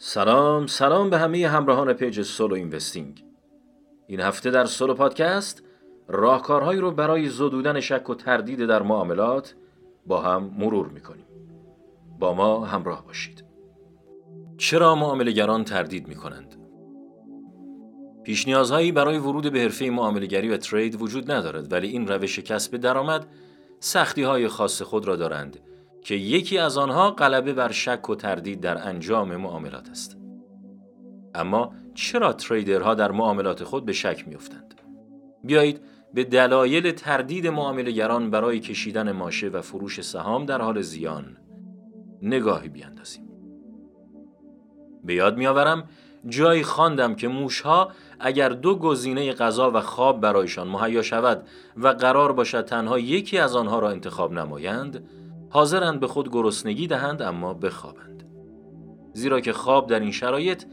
سلام سلام به همه همراهان پیج Solo Investing. این هفته در سولو پادکست راهکارهایی رو برای زدودن شک و تردید در معاملات با هم مرور می‌کنیم. با ما همراه باشید. چرا معاملگران تردید می‌کنند؟ پیش نیازهایی برای ورود به حرفه معاملگری و trade وجود ندارد ولی این روش کسب درآمد سختی های خاص خود را دارند. که یکی از آنها غلبه بر شک و تردید در انجام معاملات است. اما چرا تریدرها در معاملات خود به شک میافتند؟ بیایید به دلایل تردید معاملگران برای کشیدن ماشه و فروش سهام در حال زیان نگاهی بیاندازیم. به یاد میآورم جایی خواندم که موشها اگر دو گزینه غذا و خواب برایشان مهیا شود و قرار باشد تنها یکی از آنها را انتخاب نمایند حاضرند به خود گرسنگی دهند اما بخوابند. زیرا که خواب در این شرایط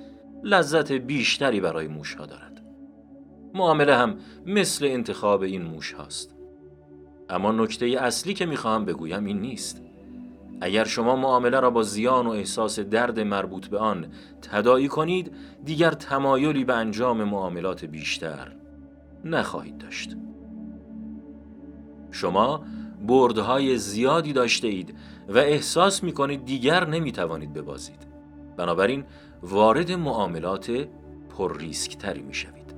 لذت بیشتری برای موشها دارد. معامله هم مثل انتخاب این موش هاست. اما نکته اصلی که می‌خواهم بگویم این نیست. اگر شما معامله را با زیان و احساس درد مربوط به آن تدایی کنید دیگر تمایلی به انجام معاملات بیشتر نخواهید داشت. شما بردهای زیادی داشته اید و احساس می کنید دیگر نمی توانید ببازید. بنابراین وارد معاملات پر ریسک تری می شوید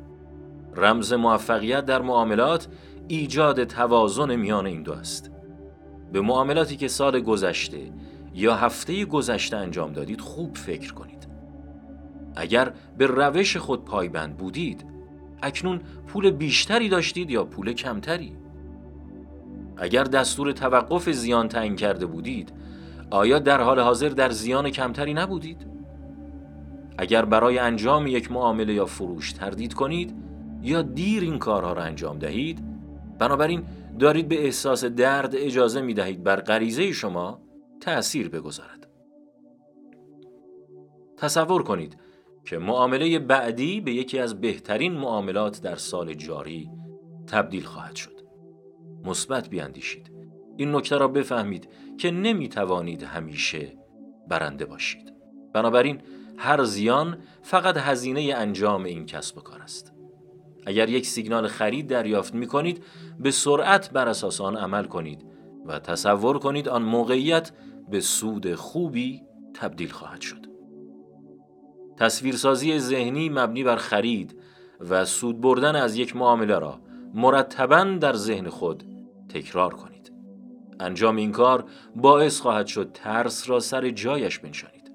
رمز موفقیت در معاملات ایجاد توازن میان این دو است. به معاملاتی که سال گذشته یا هفته گذشته انجام دادید خوب فکر کنید. اگر به روش خود پایبند بودید اکنون پول بیشتری داشتید یا پول کمتری؟ اگر دستور توقف زیان تعیین کرده بودید آیا در حال حاضر در زیان کمتری نبودید اگر برای انجام یک معامله یا فروش تردید کنید یا دیر این کارها را انجام دهید بنابراین دارید به احساس درد اجازه می دهید بر غریزه شما تأثیر بگذارد. تصور کنید که معامله بعدی به یکی از بهترین معاملات در سال جاری تبدیل خواهد شد. مثبت بیاندیشید. این نکته را بفهمید که نمی توانید همیشه برنده باشید. بنابراین هر زیان فقط هزینه انجام این کسب و کار است. اگر یک سیگنال خرید دریافت می کنید به سرعت بر اساس آن عمل کنید و تصور کنید آن موقعیت به سود خوبی تبدیل خواهد شد. تصویرسازی ذهنی مبنی بر خرید و سود بردن از یک معامله را مرتبا در ذهن خود تکرار کنید. انجام این کار باعث خواهد شد ترس را سر جایش بنشانید.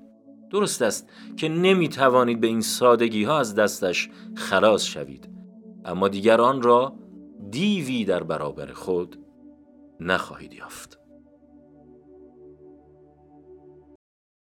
درست است که نمی توانید به این سادگی ها از دستش خلاص شوید اما دیگران را دیوی در برابر خود نخواهید یافت